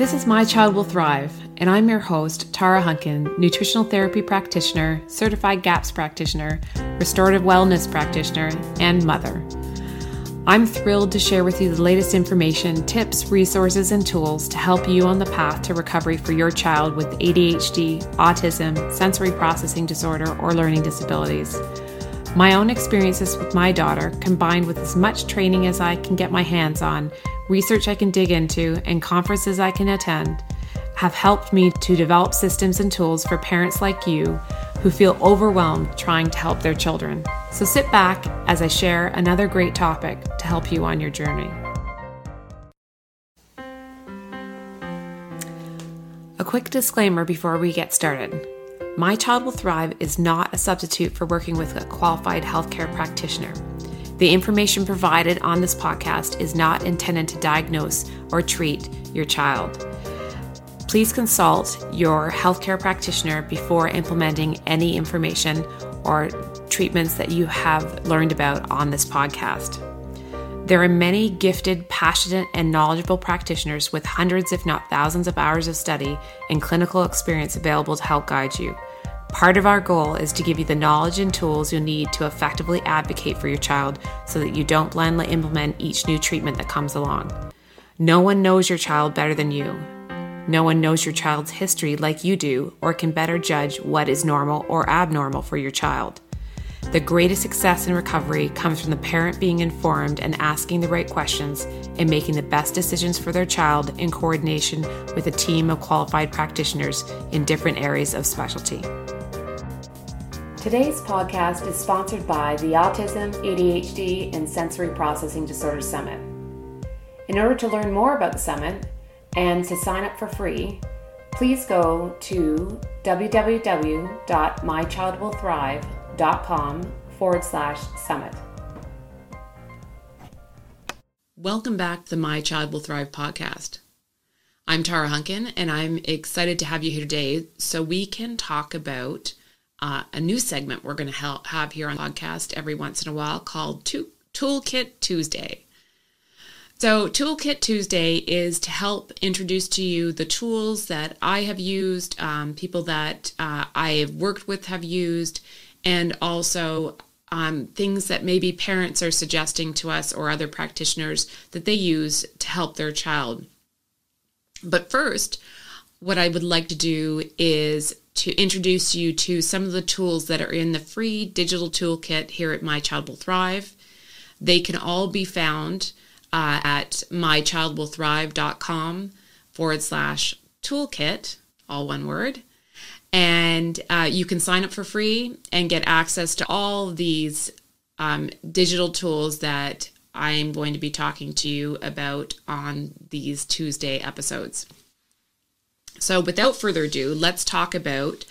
This is My Child Will Thrive, and I'm your host, Tara Hunkin, nutritional therapy practitioner, certified GAPS practitioner, restorative wellness practitioner, and mother. I'm thrilled to share with you the latest information, tips, resources, and tools to help you on the path to recovery for your child with ADHD, autism, sensory processing disorder, or learning disabilities. My own experiences with my daughter, combined with as much training as I can get my hands on, research I can dig into, and conferences I can attend, have helped me to develop systems and tools for parents like you who feel overwhelmed trying to help their children. So sit back as I share another great topic to help you on your journey. A quick disclaimer before we get started. My Child Will Thrive is not a substitute for working with a qualified healthcare practitioner. The information provided on this podcast is not intended to diagnose or treat your child. Please consult your healthcare practitioner before implementing any information or treatments that you have learned about on this podcast. There are many gifted, passionate, and knowledgeable practitioners with hundreds, if not thousands, of hours of study and clinical experience available to help guide you. Part of our goal is to give you the knowledge and tools you'll need to effectively advocate for your child so that you don't blindly implement each new treatment that comes along. No one knows your child better than you. No one knows your child's history like you do or can better judge what is normal or abnormal for your child. The greatest success in recovery comes from the parent being informed and asking the right questions and making the best decisions for their child in coordination with a team of qualified practitioners in different areas of specialty. Today's podcast is sponsored by the Autism, ADHD, and Sensory Processing Disorder Summit. In order to learn more about the summit and to sign up for free, please go to www.mychildwillthrive.com forward slash summit. Welcome back to the My Child Will Thrive podcast. I'm Tara Hunkin, and I'm excited to have you here today so we can talk about uh, a new segment we're going to have here on the podcast every once in a while called Toolkit Tuesday. So, Toolkit Tuesday is to help introduce to you the tools that I have used, um, people that uh, I have worked with have used, and also um, things that maybe parents are suggesting to us or other practitioners that they use to help their child. But first, what I would like to do is to introduce you to some of the tools that are in the free digital toolkit here at My Child Will Thrive. They can all be found uh, at mychildwillthrive.com forward slash toolkit, all one word. And uh, you can sign up for free and get access to all these um, digital tools that I'm going to be talking to you about on these Tuesday episodes. So, without further ado, let's talk about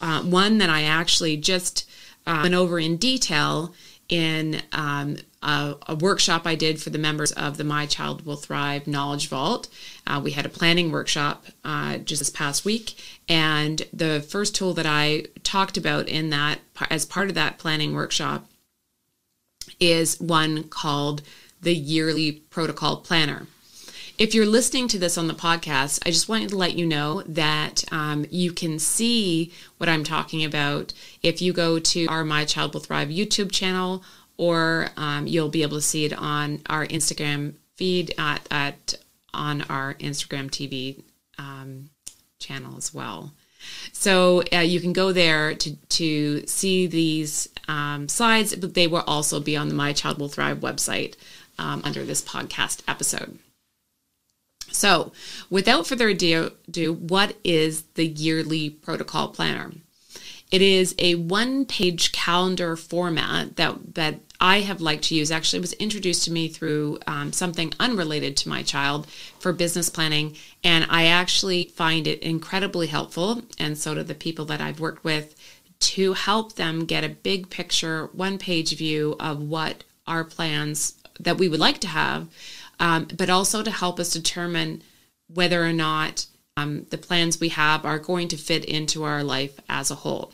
uh, one that I actually just uh, went over in detail in um, a, a, workshop I did for the members of the My Child Will Thrive Knowledge Vault. Uh, we had a planning workshop uh, just this past week, and the first tool that I talked about in that, as part of that planning workshop, is one called the Yearly Protocol Planner. If you're listening to this on the podcast, I just wanted to let you know that um, you can see what I'm talking about if you go to our My Child Will Thrive YouTube channel, or um, you'll be able to see it on our Instagram feed at, at on our Instagram TV um, channel as well. So uh, you can go there to, to see these um, slides, but they will also be on the My Child Will Thrive website um, under this podcast episode. So, without further ado, what is the yearly protocol planner? It is a one page calendar format that, that I have liked to use. Actually, was introduced to me through um, something unrelated to my child for business planning. And I actually find it incredibly helpful, and so do the people that I've worked with, to help them get a big picture, one page view of what our plans that we would like to have um, but also to help us determine whether or not um, the plans we have are going to fit into our life as a whole.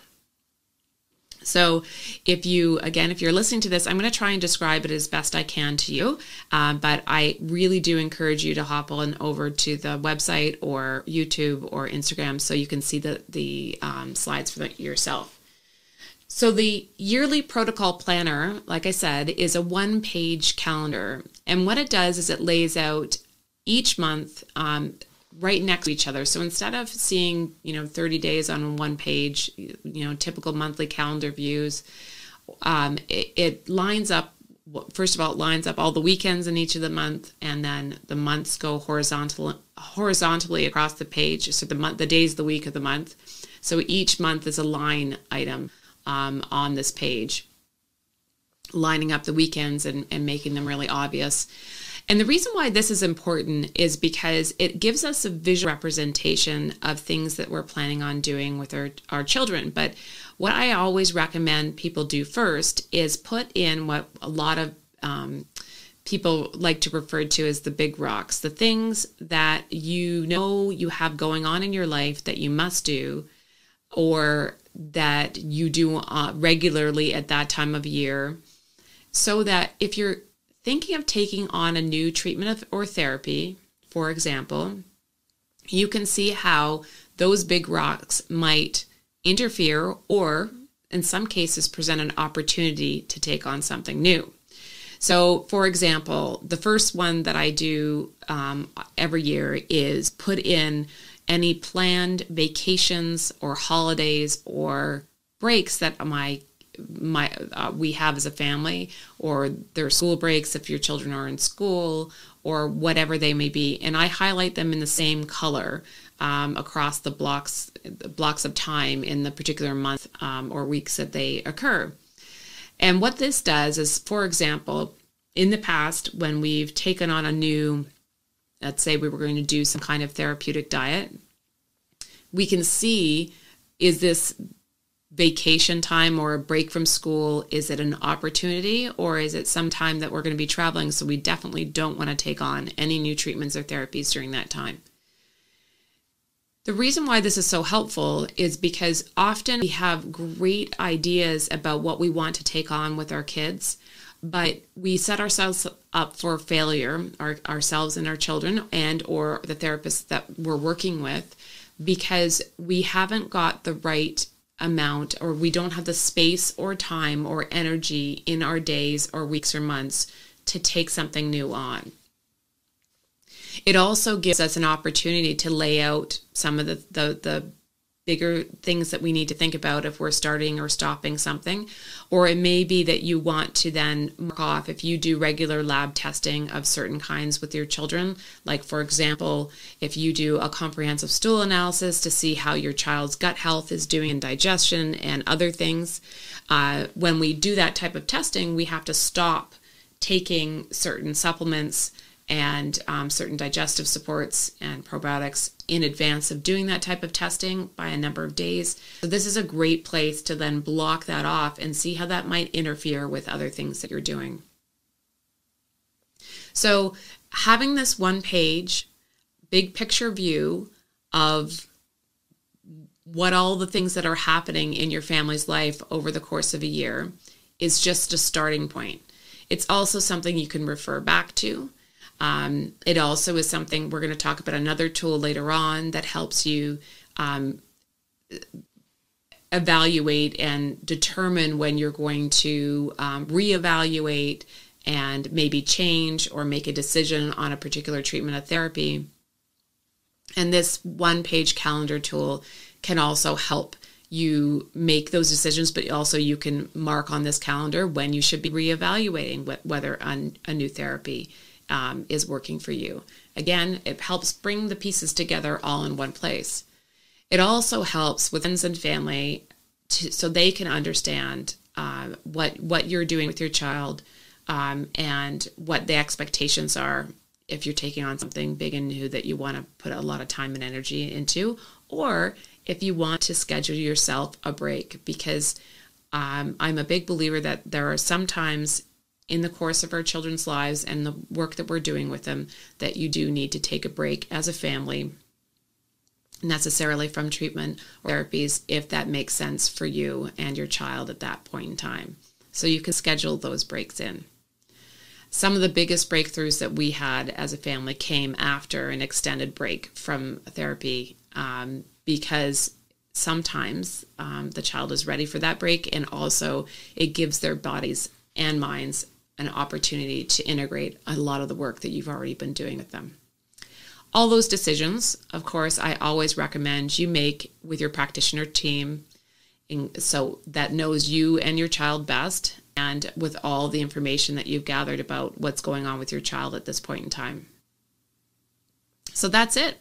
So, if you, again, if you're listening to this, I'm going to try and describe it as best I can to you. Um, but I really do encourage you to hop on over to the website or YouTube or Instagram so you can see the, the um, slides for yourself. So, the yearly protocol planner, like I said, is a one page calendar. And what it does is it lays out each month um, right next to each other. So instead of seeing, you know, 30 days on one page, you know, typical monthly calendar views, um, it, it lines up. First of all, it lines up all the weekends in each of the month, and then the months go horizontal horizontally across the page. So the month, the days of the week of the month. So each month is a line item um, on this page, lining up the weekends and, and making them really obvious. And the reason why this is important is because it gives us a visual representation of things that we're planning on doing with our, our children. But what I always recommend people do first is put in what a lot of um, people like to refer to as the big rocks, the things that you know you have going on in your life that you must do or that you do uh, regularly at that time of year so that if you're thinking of taking on a new treatment or therapy, for example, you can see how those big rocks might interfere or, in some cases, present an opportunity to take on something new. So, for example, the first one that I do um, every year is put in any planned vacations or holidays or breaks that my my uh, we have as a family or their school breaks if your children are in school or whatever they may be. And i highlight them in the same color um, across the blocks the blocks of time in the particular month um, or weeks that they occur. And what this does is for example in the past when we've taken on a new let's say we were going to do some kind of therapeutic diet we can see is this vacation time or a break from school? Is it an opportunity or is it some time that we're going to be traveling? So we definitely don't want to take on any new treatments or therapies during that time. The reason why this is so helpful is because often we have great ideas about what we want to take on with our kids, but we set ourselves up for failure, our, ourselves and our children and or the therapists that we're working with because we haven't got the right amount or we don't have the space or time or energy in our days or weeks or months to take something new on. It also gives us an opportunity to lay out some of the, the, the bigger things that we need to think about if we're starting or stopping something. Or it may be that you want to then mark off if you do regular lab testing of certain kinds with your children. Like, for example, if you do a comprehensive stool analysis to see how your child's gut health is doing in digestion and other things. Uh, when we do that type of testing, we have to stop taking certain supplements and um, certain digestive supports and probiotics in advance of doing that type of testing by a number of days. So, this is a great place to then block that off and see how that might interfere with other things that you're doing. So, having this one page, big picture view of what all the things that are happening in your family's life over the course of a year is just a starting point. It's also something you can refer back to um, it also is something we're going to talk about another tool later on that helps you um, evaluate and determine when you're going to um, reevaluate and maybe change or make a decision on a particular treatment of therapy. And this one page calendar tool can also help you make those decisions, but also you can mark on this calendar when you should be reevaluating whether a new therapy um, is working for you. Again, it helps bring the pieces together all in one place. It also helps with friends and family to, so they can understand uh, what what you're doing with your child um, and what the expectations are if you're taking on something big and new that you want to put a lot of time and energy into, or if you want to schedule yourself a break because um, I'm a big believer that there are sometimes in the course of our children's lives and the work that we're doing with them that you do need to take a break as a family necessarily from treatment or therapies if that makes sense for you and your child at that point in time. So you can schedule those breaks in. Some of the biggest breakthroughs that we had as a family came after an extended break from therapy um, because sometimes um, the child is ready for that break and also it gives their bodies and minds an opportunity to integrate a lot of the work that you've already been doing with them all those decisions, of course, I always recommend you make with your practitioner team so that knows you and your child best and with all the information that you've gathered about what's going on with your child at this point in time. So that's it.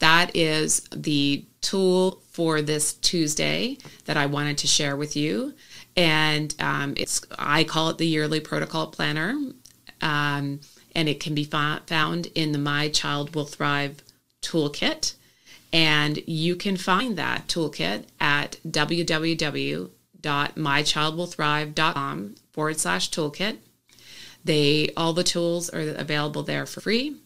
That is the tool for this Tuesday that I wanted to share with you. And um, it's I call it the yearly protocol planner. Um, and it can be found in the My Child Will Thrive toolkit. And you can find that toolkit at www.mychildwillthrive.com forward slash toolkit. They all the tools are available there for free.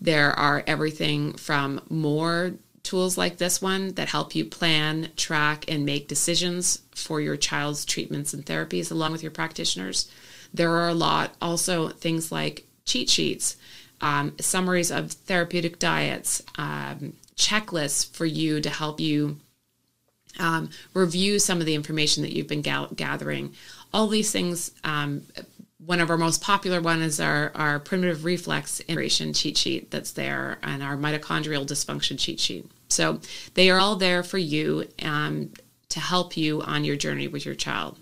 There are everything from more tools like this one that help you plan, track, and make decisions for your child's treatments and therapies along with your practitioners. There are a lot also things like cheat sheets, um, summaries of therapeutic diets, um, checklists for you to help you um, review some of the information that you've been ga- gathering. All these things. Um, one of our most popular one is our, our primitive reflex integration cheat sheet that's there and our mitochondrial dysfunction cheat sheet. So they are all there for you um, to help you on your journey with your child.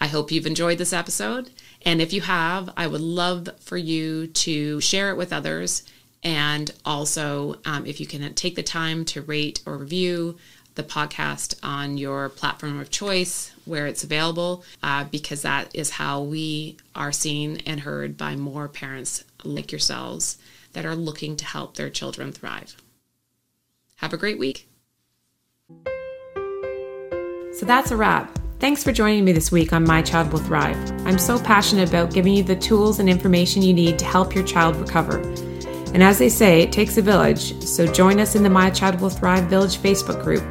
I hope you've enjoyed this episode and if you have, I would love for you to share it with others. And also, um, if you can take the time to rate or review the podcast on your platform of choice where it's available, uh, because that is how we are seen and heard by more parents like yourselves that are looking to help their children thrive. Have a great week. So that's a wrap. Thanks for joining me this week on My Child Will Thrive. I'm so passionate about giving you the tools and information you need to help your child recover. And as they say, it takes a village, so join us in the My Child Will Thrive Village Facebook group,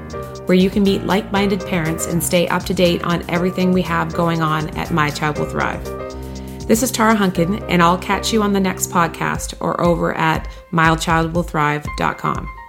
where you can meet like minded parents and stay up to date on everything we have going on at My Child Will Thrive. This is Tara Hunkin, and I'll catch you on the next podcast or over at mychildwillthrive.com.